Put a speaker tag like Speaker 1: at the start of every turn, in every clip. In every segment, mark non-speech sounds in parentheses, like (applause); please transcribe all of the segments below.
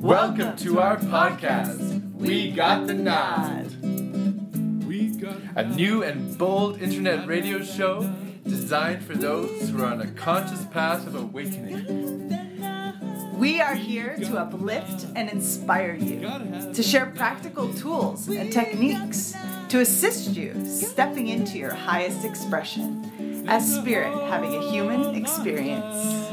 Speaker 1: Welcome to our podcast. We got the nod. A new and bold internet radio show designed for those who are on a conscious path of awakening.
Speaker 2: We are here to uplift and inspire you, to share practical tools and techniques to assist you stepping into your highest expression as spirit having a human experience.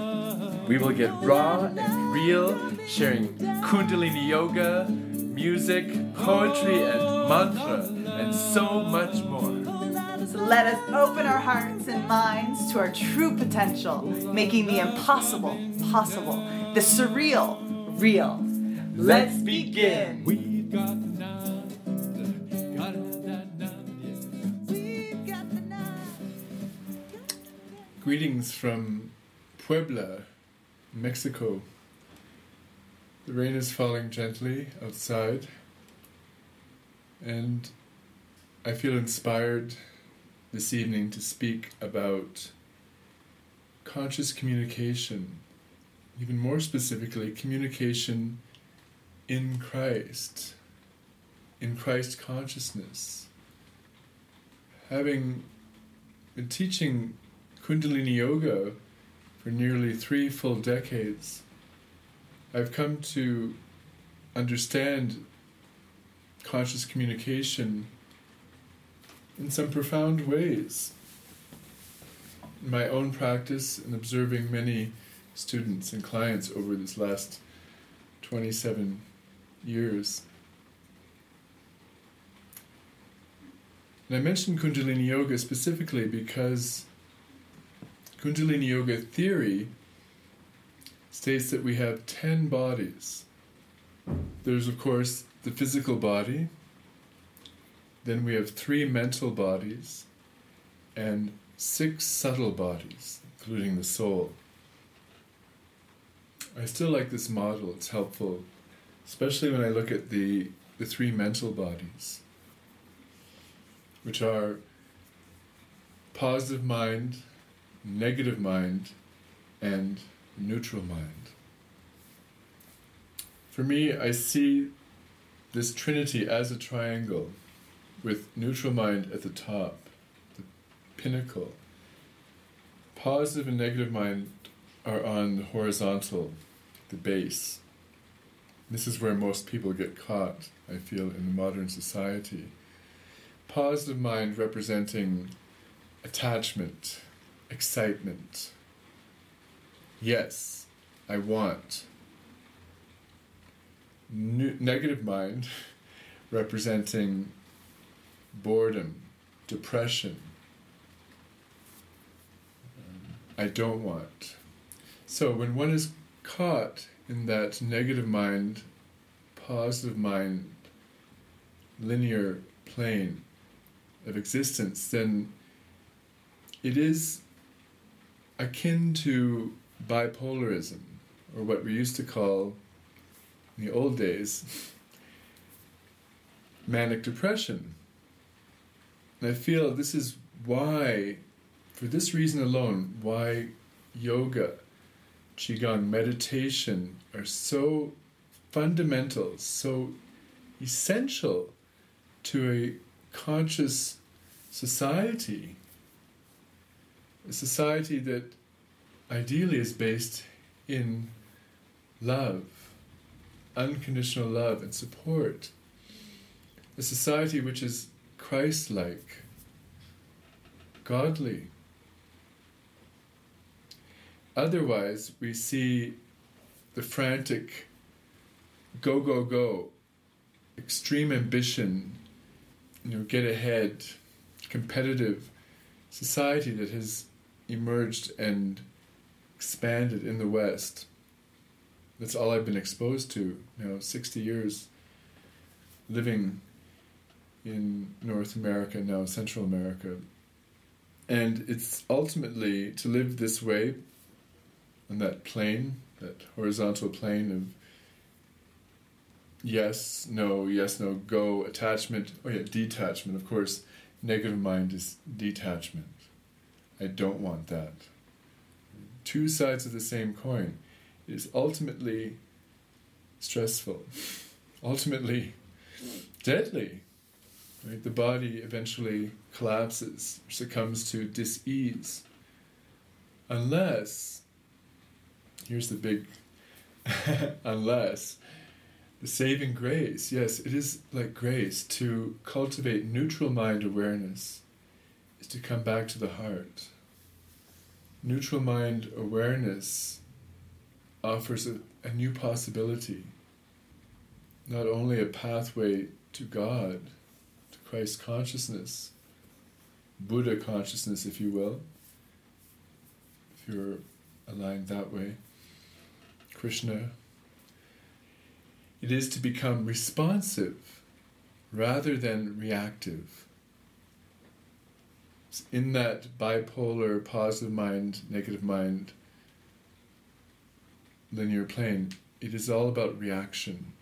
Speaker 1: We will get raw and real, sharing Kundalini yoga, music, poetry, and mantra, and so much more.
Speaker 2: Let us open our hearts and minds to our true potential, making the impossible possible, the surreal real. Let's begin.
Speaker 1: Greetings from Puebla, Mexico. The rain is falling gently outside, and I feel inspired this evening to speak about conscious communication, even more specifically, communication in Christ, in Christ consciousness. Having been teaching Kundalini Yoga for nearly three full decades, I've come to understand conscious communication in some profound ways. In my own practice and observing many students and clients over this last 27 years. And I mentioned Kundalini Yoga specifically because Kundalini Yoga theory states that we have 10 bodies. There's, of course, the physical body, then we have three mental bodies, and six subtle bodies, including the soul. I still like this model, it's helpful, especially when I look at the, the three mental bodies, which are positive mind, negative mind, and neutral mind. For me, I see this trinity as a triangle with neutral mind at the top, the pinnacle. Positive and negative mind are on the horizontal, the base. This is where most people get caught, I feel, in modern society. Positive mind representing attachment, excitement. Yes, I want. Ne- negative mind (laughs) representing boredom, depression. I don't want. So when one is caught in that negative mind, positive mind, linear plane of existence, then it is akin to bipolarism, or what we used to call in the old days manic depression. And I feel this is why, for this reason alone, why yoga, qigong, meditation are so fundamental, so essential to a conscious society. A society that ideally is based in love, unconditional love and support. A society which is Christ like, godly. Otherwise, we see the frantic go, go, go, extreme ambition, you know, get ahead, competitive society that has emerged and expanded in the West. That's all I've been exposed to, you know, 60 years living in North America, now Central America. And it's ultimately to live this way, on that plane, that horizontal plane of yes, no, yes, no, go, attachment, oh yeah, detachment. Of course, negative mind is detachment. I don't want that. two sides of the same coin. is ultimately stressful, (laughs) ultimately deadly. Right? The body eventually collapses, succumbs to dis-ease, unless here's the big (laughs) unless the saving grace yes it is like grace to cultivate neutral mind awareness is to come back to the heart neutral mind awareness offers a, a new possibility not only a pathway to god to christ consciousness buddha consciousness if you will if you're aligned that way Krishna. It is to become responsive rather than reactive. In that bipolar, positive mind, negative mind linear plane, it is all about reaction.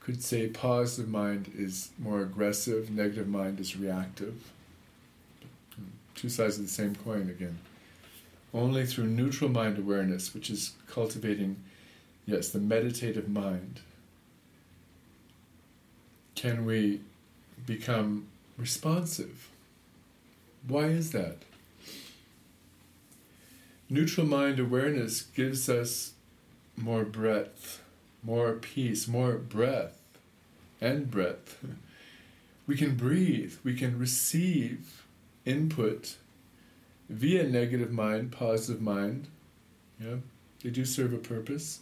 Speaker 1: Could say positive mind is more aggressive, negative mind is reactive. Two sides of the same coin again only through neutral mind awareness, which is cultivating, yes, the meditative mind, can we become responsive. Why is that? Neutral mind awareness gives us more breadth, more peace, more breath and breadth. We can breathe, we can receive input via negative mind, positive mind. Yeah, they do serve a purpose.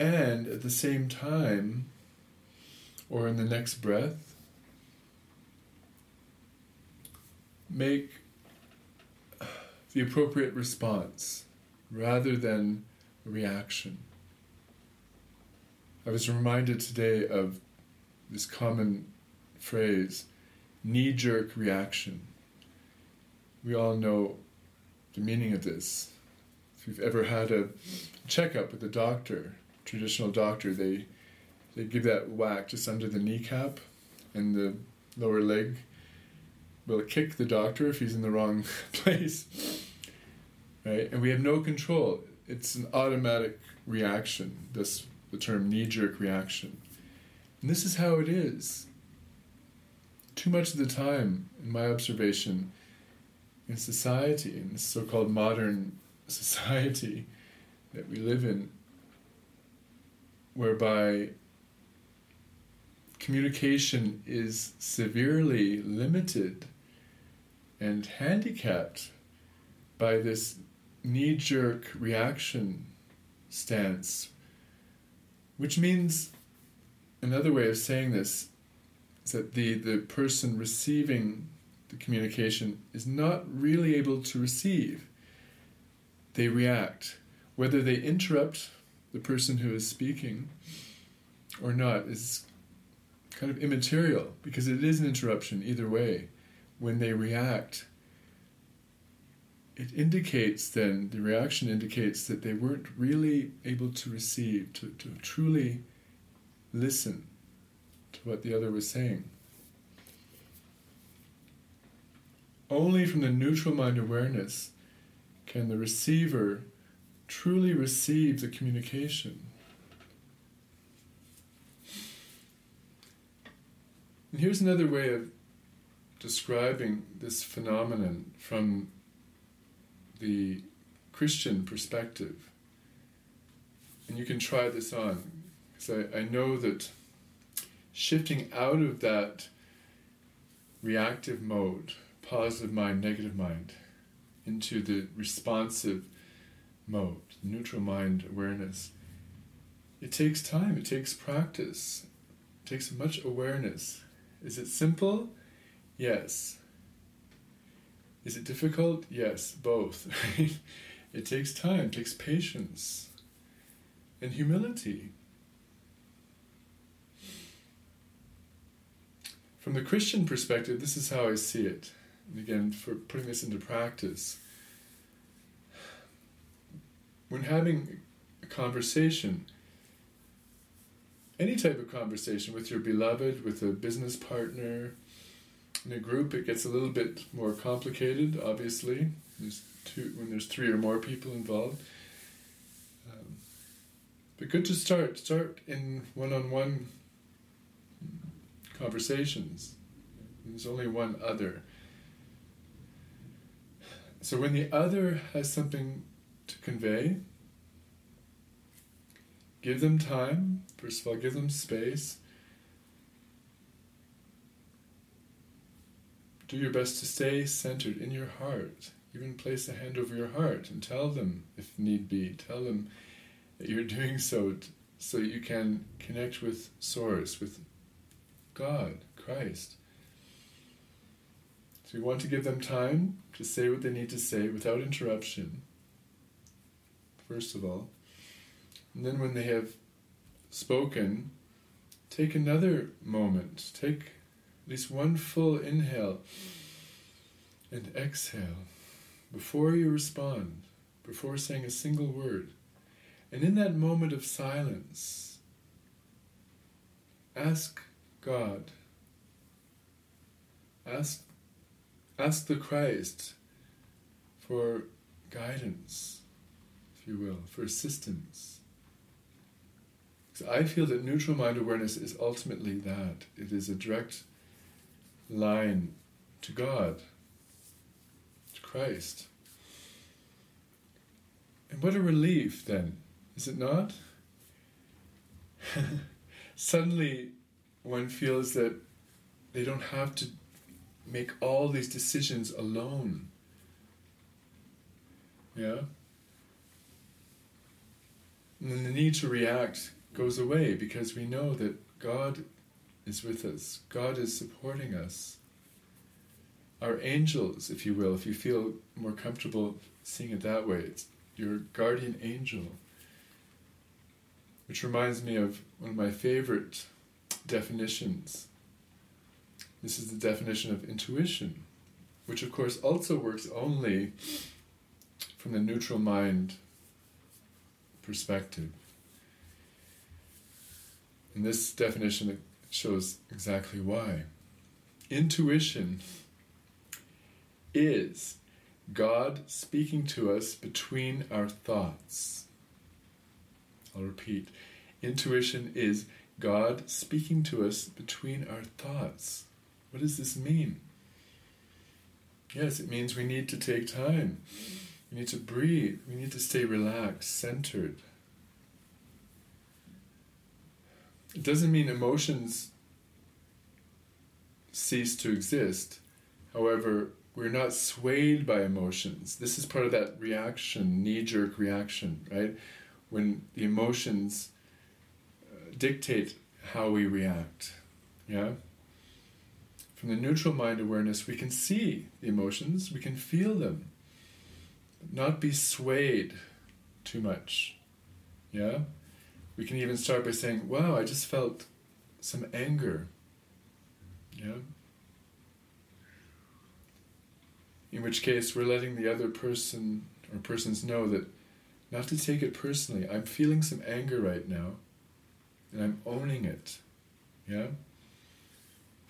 Speaker 1: And at the same time, or in the next breath, make the appropriate response rather than reaction. I was reminded today of this common phrase knee jerk reaction we all know the meaning of this. If you've ever had a checkup with a doctor, traditional doctor, they they give that whack just under the kneecap and the lower leg will kick the doctor if he's in the wrong (laughs) place. Right? And we have no control. It's an automatic reaction, this the term knee jerk reaction. And this is how it is. Too much of the time, in my observation, in society, in so called modern (laughs) society that we live in, whereby communication is severely limited and handicapped by this knee jerk reaction stance, which means another way of saying this is that the, the person receiving the communication is not really able to receive. They react. Whether they interrupt the person who is speaking or not is kind of immaterial because it is an interruption either way. When they react, it indicates then, the reaction indicates that they weren't really able to receive, to, to truly listen to what the other was saying. Only from the neutral mind awareness can the receiver truly receive the communication. And here's another way of describing this phenomenon from the Christian perspective. And you can try this on, because I, I know that shifting out of that reactive mode positive mind, negative mind, into the responsive mode, neutral mind awareness. It takes time, it takes practice, it takes much awareness. Is it simple? Yes. Is it difficult? Yes, both. (laughs) it takes time, it takes patience and humility. From the Christian perspective, this is how I see it and again, for putting this into practice, when having a conversation, any type of conversation with your beloved, with a business partner, In a group, it gets a little bit more complicated, obviously. There's two, when there's three or more people involved. Um, but good to start. Start in one on one conversations. There's only one other. So when the other has something to convey, give them time. First of all, give them space. Do your best to stay centered in your heart. Even place a hand over your heart and tell them, if need be, tell them that you're (laughs) doing so so you can connect with Source, with God, Christ. So you want to give them time to say what they need to say without interruption, first of all. And then when they have spoken, take another moment. Take least one full inhale and exhale before you respond, before saying a single word. And in that moment of silence, ask God, ask, ask the Christ for guidance, if you will, for assistance. So I feel that neutral mind awareness is ultimately that. It is a direct line to God, to Christ. And what a relief then, is it not? (laughs) Suddenly, one feels that they don't have to make all these decisions alone. Yeah? And then the need to react goes away because we know that God is with us, God is supporting us. Our angels, if you will, if you feel more comfortable seeing it that way, it's your guardian angel. Which reminds me of one of my favorite definitions. This is the definition of intuition, which of course also works only from the neutral mind perspective. In this definition shows exactly why. Intuition is God speaking to us between our thoughts. I'll repeat. Intuition is God speaking to us between our thoughts. What does this mean? Yes, it means we need to take time. We need to breathe. We need to stay relaxed, centered. It doesn't mean emotions cease to exist. However, we're not swayed by emotions. This is part of that reaction, knee jerk reaction, right? When the emotions uh, dictate how we react. Yeah? From the neutral mind awareness, we can see the emotions, we can feel them, not be swayed too much. Yeah? We can even start by saying, wow, I just felt some anger. Yeah? in which case we're letting the other person or persons know that not to take it personally. I'm feeling some anger right now, and I'm owning it. Yeah?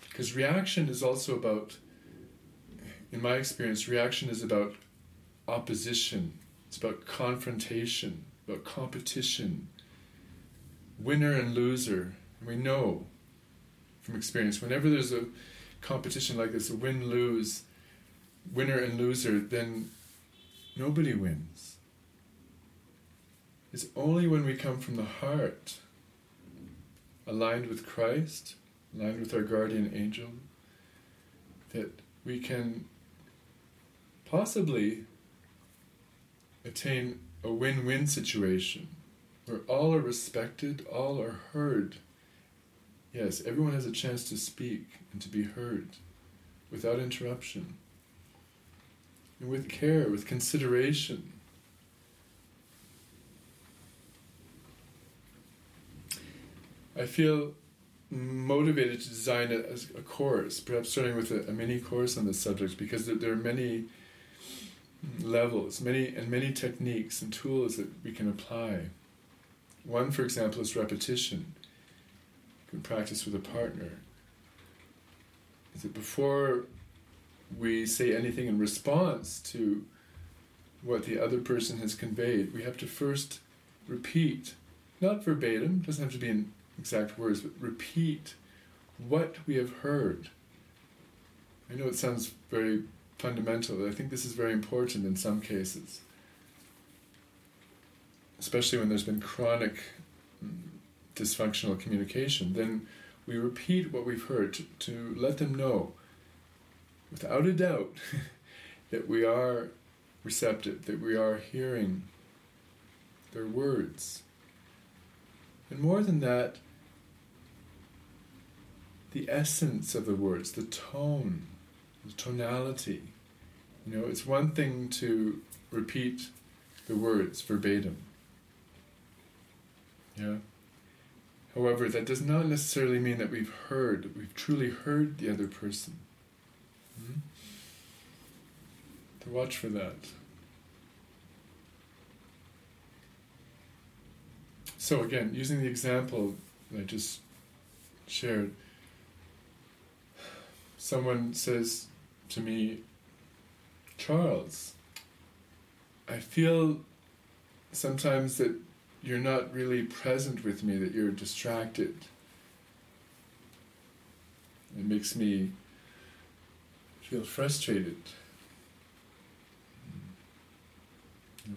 Speaker 1: Because reaction is also about, in my experience, reaction is about opposition, it's about confrontation, about competition, winner and loser. We know from experience, whenever there's a competition like this, a win lose, winner and loser, then nobody wins. It's only when we come from the heart, aligned with Christ, aligned with our guardian angel, that we can possibly attain a win win situation where all are respected, all are heard. Yes, everyone has a chance to speak and to be heard without interruption and with care, with consideration. I feel motivated to design as a course, perhaps starting with a, a mini course on this subject, because there, there, are many levels, many and many techniques and tools that we can apply. One, for example, is repetition. You can practice with a partner. is that before we say anything in response to what the other person has conveyed, we have to first repeat, not verbatim, doesn't have to be in exact words, but repeat what we have heard. I know it sounds very fundamental, but I think this is very important in some cases, especially when there's been chronic dysfunctional communication. Then we repeat what we've heard to, to let them know, without a doubt, (laughs) that we are receptive, that we are hearing their words. And more than that, the essence of the words, the tone, the tonality. You know, it's one thing to repeat the words verbatim. Yeah. However, that does not necessarily mean that we've heard, we've truly heard the other person. Hmm? To watch for that. So again, using the example I just shared, someone says to me, Charles, I feel sometimes that you're not really present with me, that you're distracted. It makes me feel frustrated.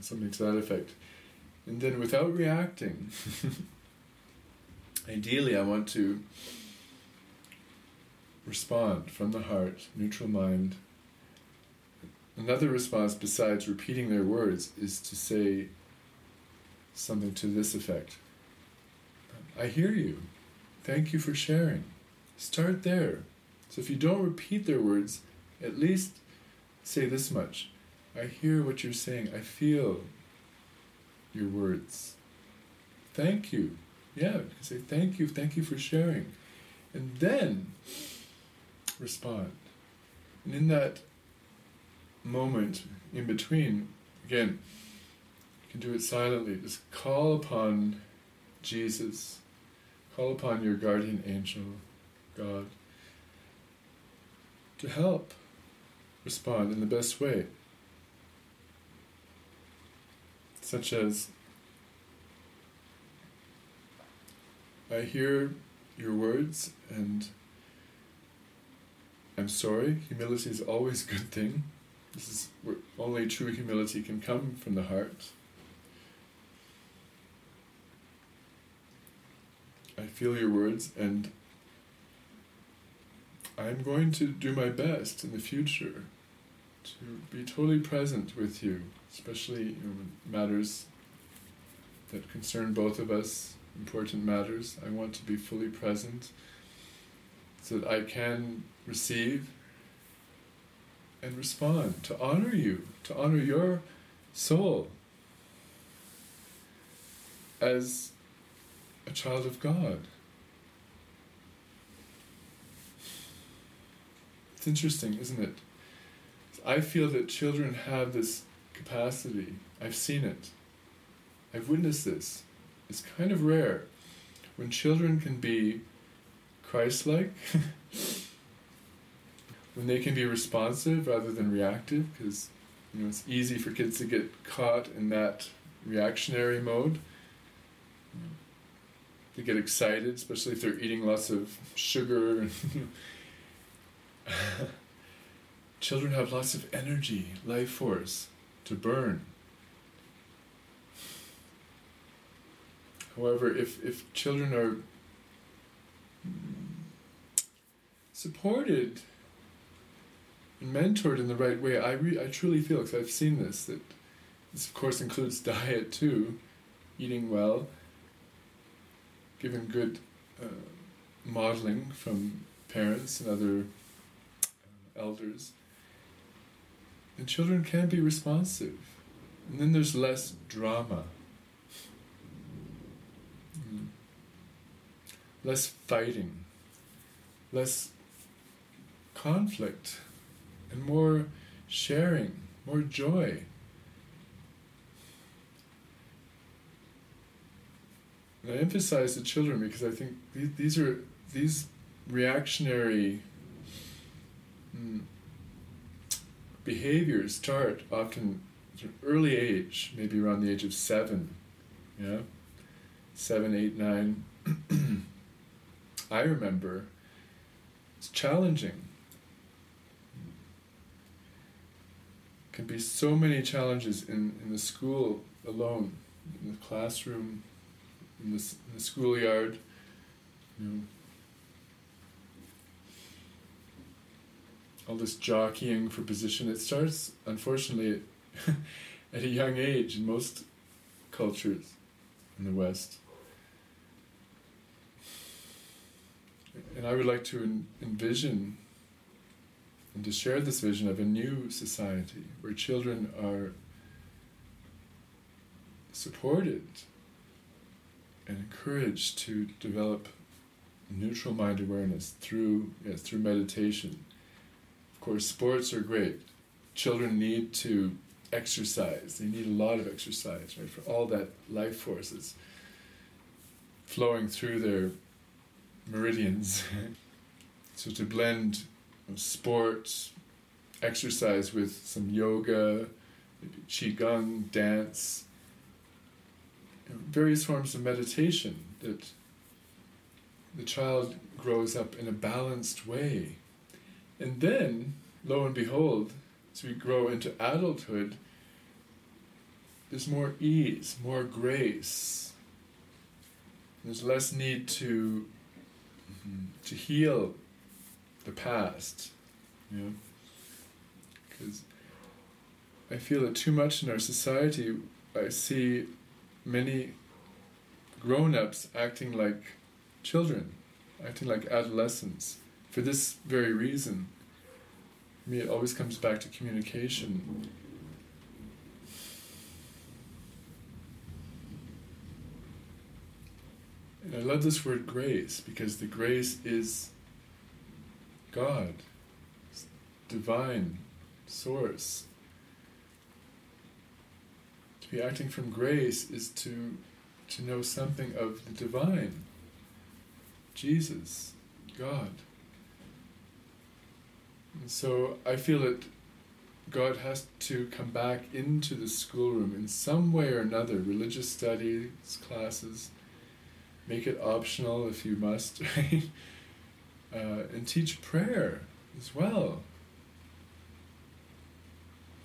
Speaker 1: Something to that effect. And then without reacting, (laughs) ideally I want to respond from the heart, neutral mind. Another response besides repeating their words is to say something to this effect I hear you. Thank you for sharing. Start there. So if you don't repeat their words, at least say this much I hear what you're saying. I feel your words. Thank you. Yeah, you say thank you, thank you for sharing. And then respond. And in that moment in between, again, can do it silently. Just call upon Jesus. Call upon your guardian angel, God, to help respond in the best way. Such as, I hear your words and I'm sorry. Humility is always a good thing. This is where only true humility can come from the heart. I feel your words and I'm going to do my best in the future to be totally present with you, especially know, matters that concern both of us, important matters. I want to be fully present so that I can receive and respond, to honor you, to honor your soul as a child of God. It's interesting, isn't it? I feel that children have this capacity. I've seen it. I've witnessed this. It's kind of rare. When children can be Christ like, (laughs) when they can be responsive rather than reactive, because you know it's easy for kids to get caught in that reactionary mode. They get excited, especially if they're eating lots of sugar. (laughs) Children have lots of energy, life force to burn. However, if, if children are supported and mentored in the right way, I, re- I truly feel, because I've seen this, that this of course includes (laughs) diet too, eating well, given good uh, modeling from parents and other uh, elders. And children can be responsive. And then there's less drama. Mm. Less fighting. Less conflict. And more sharing. More joy. And I emphasize the children because I think these these are these reactionary mm, behaviors start often at an early age, maybe around the age of seven, yeah, seven, eight, nine. (clears throat) I remember it's challenging. Can be so many challenges in, in the school alone, in the classroom, in the, in the schoolyard. You know, all this jockeying for position. It starts, unfortunately, (laughs) at a young age in most cultures in the West. And I would like to en- envision and to share this vision of a new society where children are supported and encouraged to develop neutral mind awareness through yes, through meditation. Of course, sports are great. Children need to exercise. They need a lot of exercise, right, for all that life forces flowing through their meridians. (laughs) so to blend sport, exercise with some yoga, maybe qigong, dance, various forms of meditation that the child grows up in a balanced way. And then, lo and behold, as we grow into adulthood, there's more ease, more grace. There's less need to mm-hmm, to heal the past, know, because I feel that too much in our society. I see many grown-ups acting like children, acting like adolescents, for this very reason. I mean, it always comes back to communication. And I love this word grace because the grace is God, divine source. Be acting from grace is to to know something of the divine, Jesus, God. And so I feel that God has to come back into the schoolroom in some way or another, religious studies, classes, make it optional if you must? (laughs) Uh, and teach prayer as well.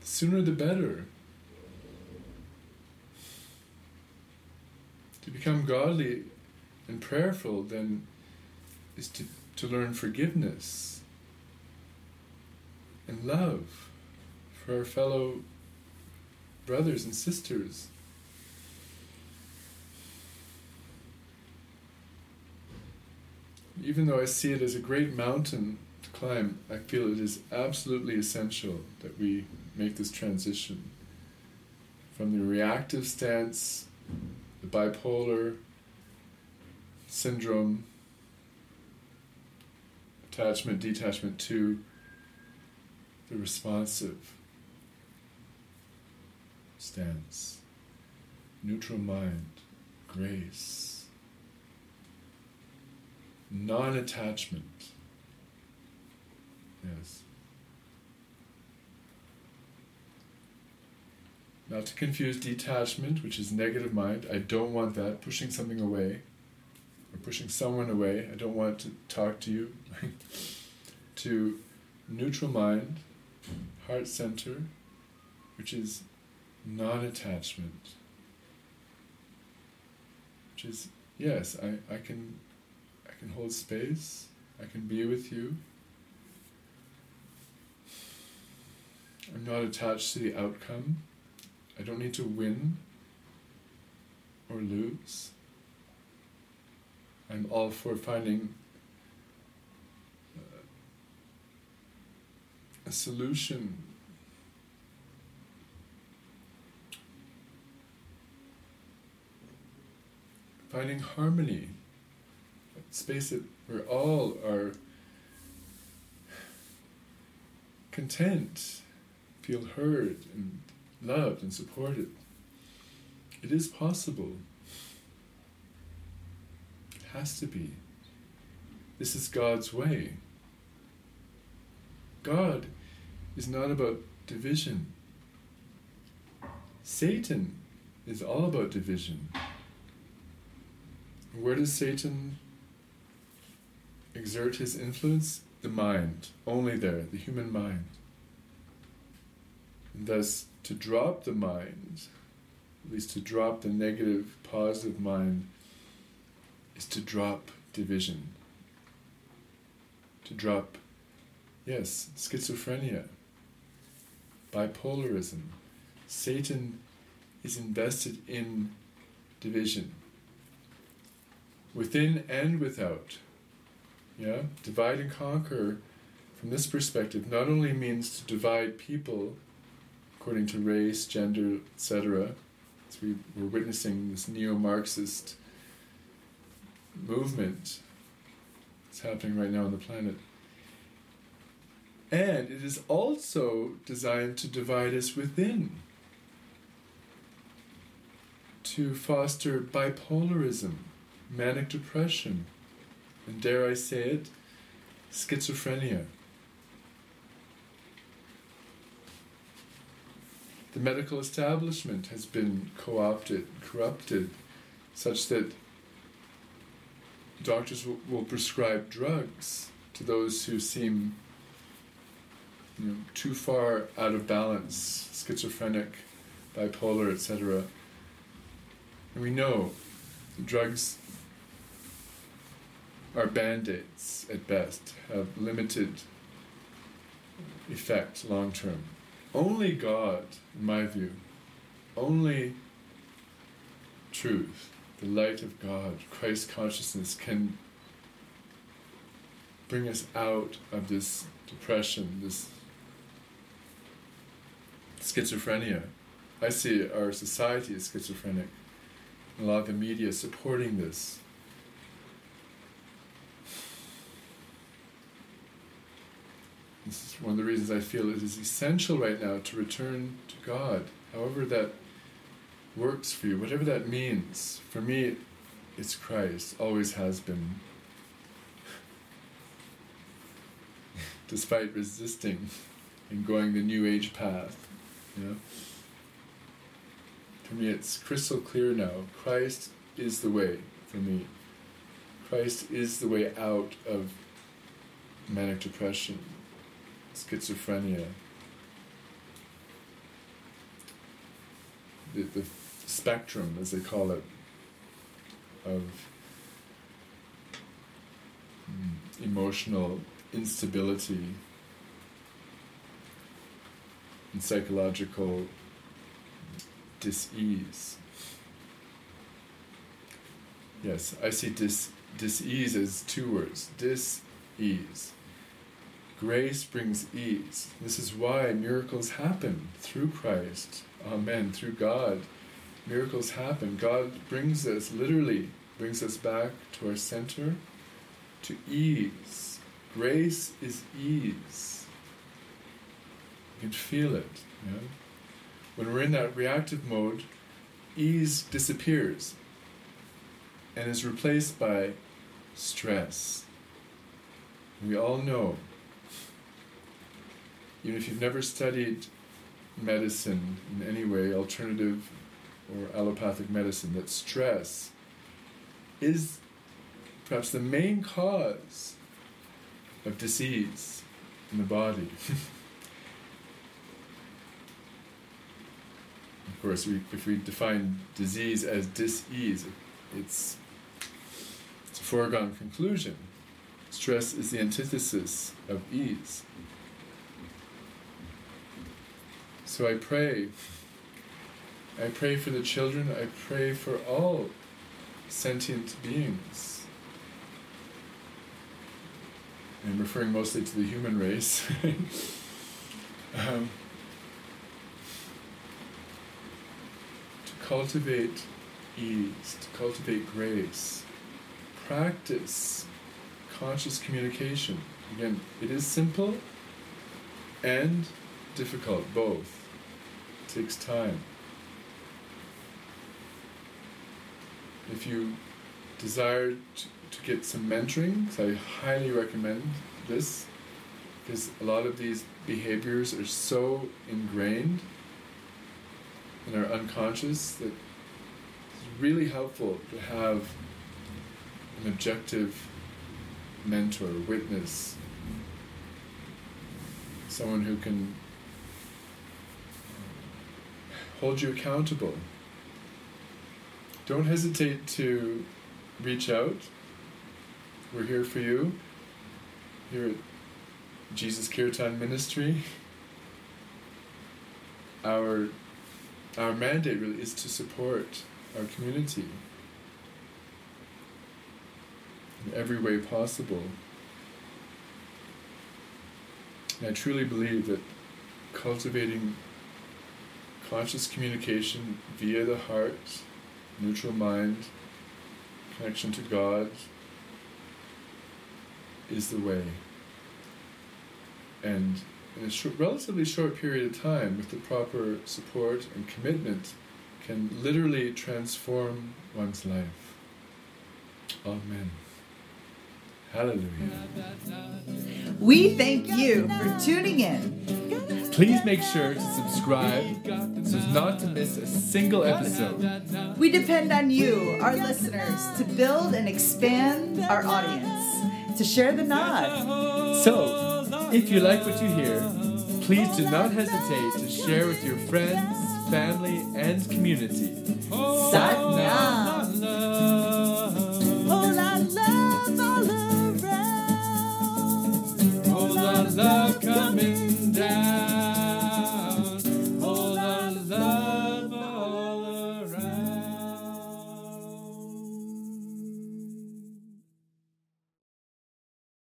Speaker 1: The sooner the better. To become godly and prayerful then is to, to learn forgiveness and love for our fellow brothers and sisters. Even though I see it as a great mountain to climb, I feel it is absolutely essential that we make this transition from the reactive stance, bipolar syndrome, attachment, detachment to the responsive stance, neutral mind, grace, non attachment. Yes. Not to confuse detachment, which is negative mind. I don't want that, pushing something away or pushing someone away. I don't want to talk to you. (laughs) to neutral mind, heart center, which is non attachment. Which is yes, I, I can I can hold space, I can be with you. I'm not attached to the outcome. I don't need to win or lose. I'm all for finding uh, a solution. Finding harmony, space where all are content, feel heard and loved and supported. It is possible. It has to be. This is God's way. God is not about division. Satan is all about division. Where does Satan exert his influence? The mind, only there, the human mind. And thus, to drop the mind, at least to drop the negative, positive mind, is to drop division. To drop, yes, schizophrenia, bipolarism. Satan is invested in division, within and without. Yeah, divide and conquer from this perspective not only means to divide people according to race, gender, etc. As we're witnessing this neo-Marxist movement that's happening right now on the planet. And it is also designed to divide us within, to foster bipolarism, manic depression, and dare I say it, schizophrenia. The medical establishment has been co opted, corrupted, such that doctors will, will prescribe drugs to those who seem you know, too far out of balance, schizophrenic, bipolar, etc. And we know drugs are band aids at best, have limited effect long term. Only God, in my view, only truth, the light of God, Christ consciousness can bring us out of this depression, this schizophrenia. I see our society as schizophrenic. A lot of the media supporting this. One of the reasons I feel it is essential right now to return to God, however that works for you, whatever that means. For me, it's Christ, always has been. (laughs) Despite resisting and going the New Age path, you know. For me, it's crystal clear now. Christ is the way for me. Christ is the way out of manic depression, schizophrenia, the, the spectrum, as they call it, of mm, emotional instability and psychological dis-ease. Yes, I see dis dis-ease as two words. Dis-ease. Grace brings ease. This is why miracles happen through Christ. Amen. Through God. Miracles happen. God brings us, literally, brings us back to our center, to ease. Grace is ease. You can feel it. When we're in that reactive mode, ease disappears and is replaced by stress. We all know, even if you've never studied medicine in any way, alternative or allopathic medicine, that stress is perhaps the main cause of disease in the body. (laughs) of course, we, if we define disease as dis-ease, it's, it's a foregone conclusion. Stress is the antithesis of ease. So I pray. I pray for the children, I pray for all sentient beings. I'm referring mostly to the human race. (laughs) um, to cultivate ease, to cultivate grace, practice conscious communication. Again, it is simple and difficult, both. Takes time. If you desire to, to get some mentoring, I highly recommend this. because a lot of these behaviors are so ingrained in our unconscious that it's really helpful to have an objective mentor, witness, someone who can hold you accountable. Don't hesitate to reach out. We're here for you. Here at Jesus Kirtan Ministry. Our our mandate really is to support our community in every way possible. And I truly believe that cultivating conscious communication via the heart, neutral mind, connection to God is the way. And in a short, relatively short period of time, with the proper support and commitment, can literally transform one's life. Amen. Hallelujah.
Speaker 2: We thank you for tuning in.
Speaker 1: Please make sure to subscribe so as not to miss a single episode.
Speaker 2: We depend on you, our listeners, to build and expand our audience, to share the Naad.
Speaker 1: So, if you like what you hear, please do not hesitate to share with your friends, family, and community.
Speaker 2: Sat Nam.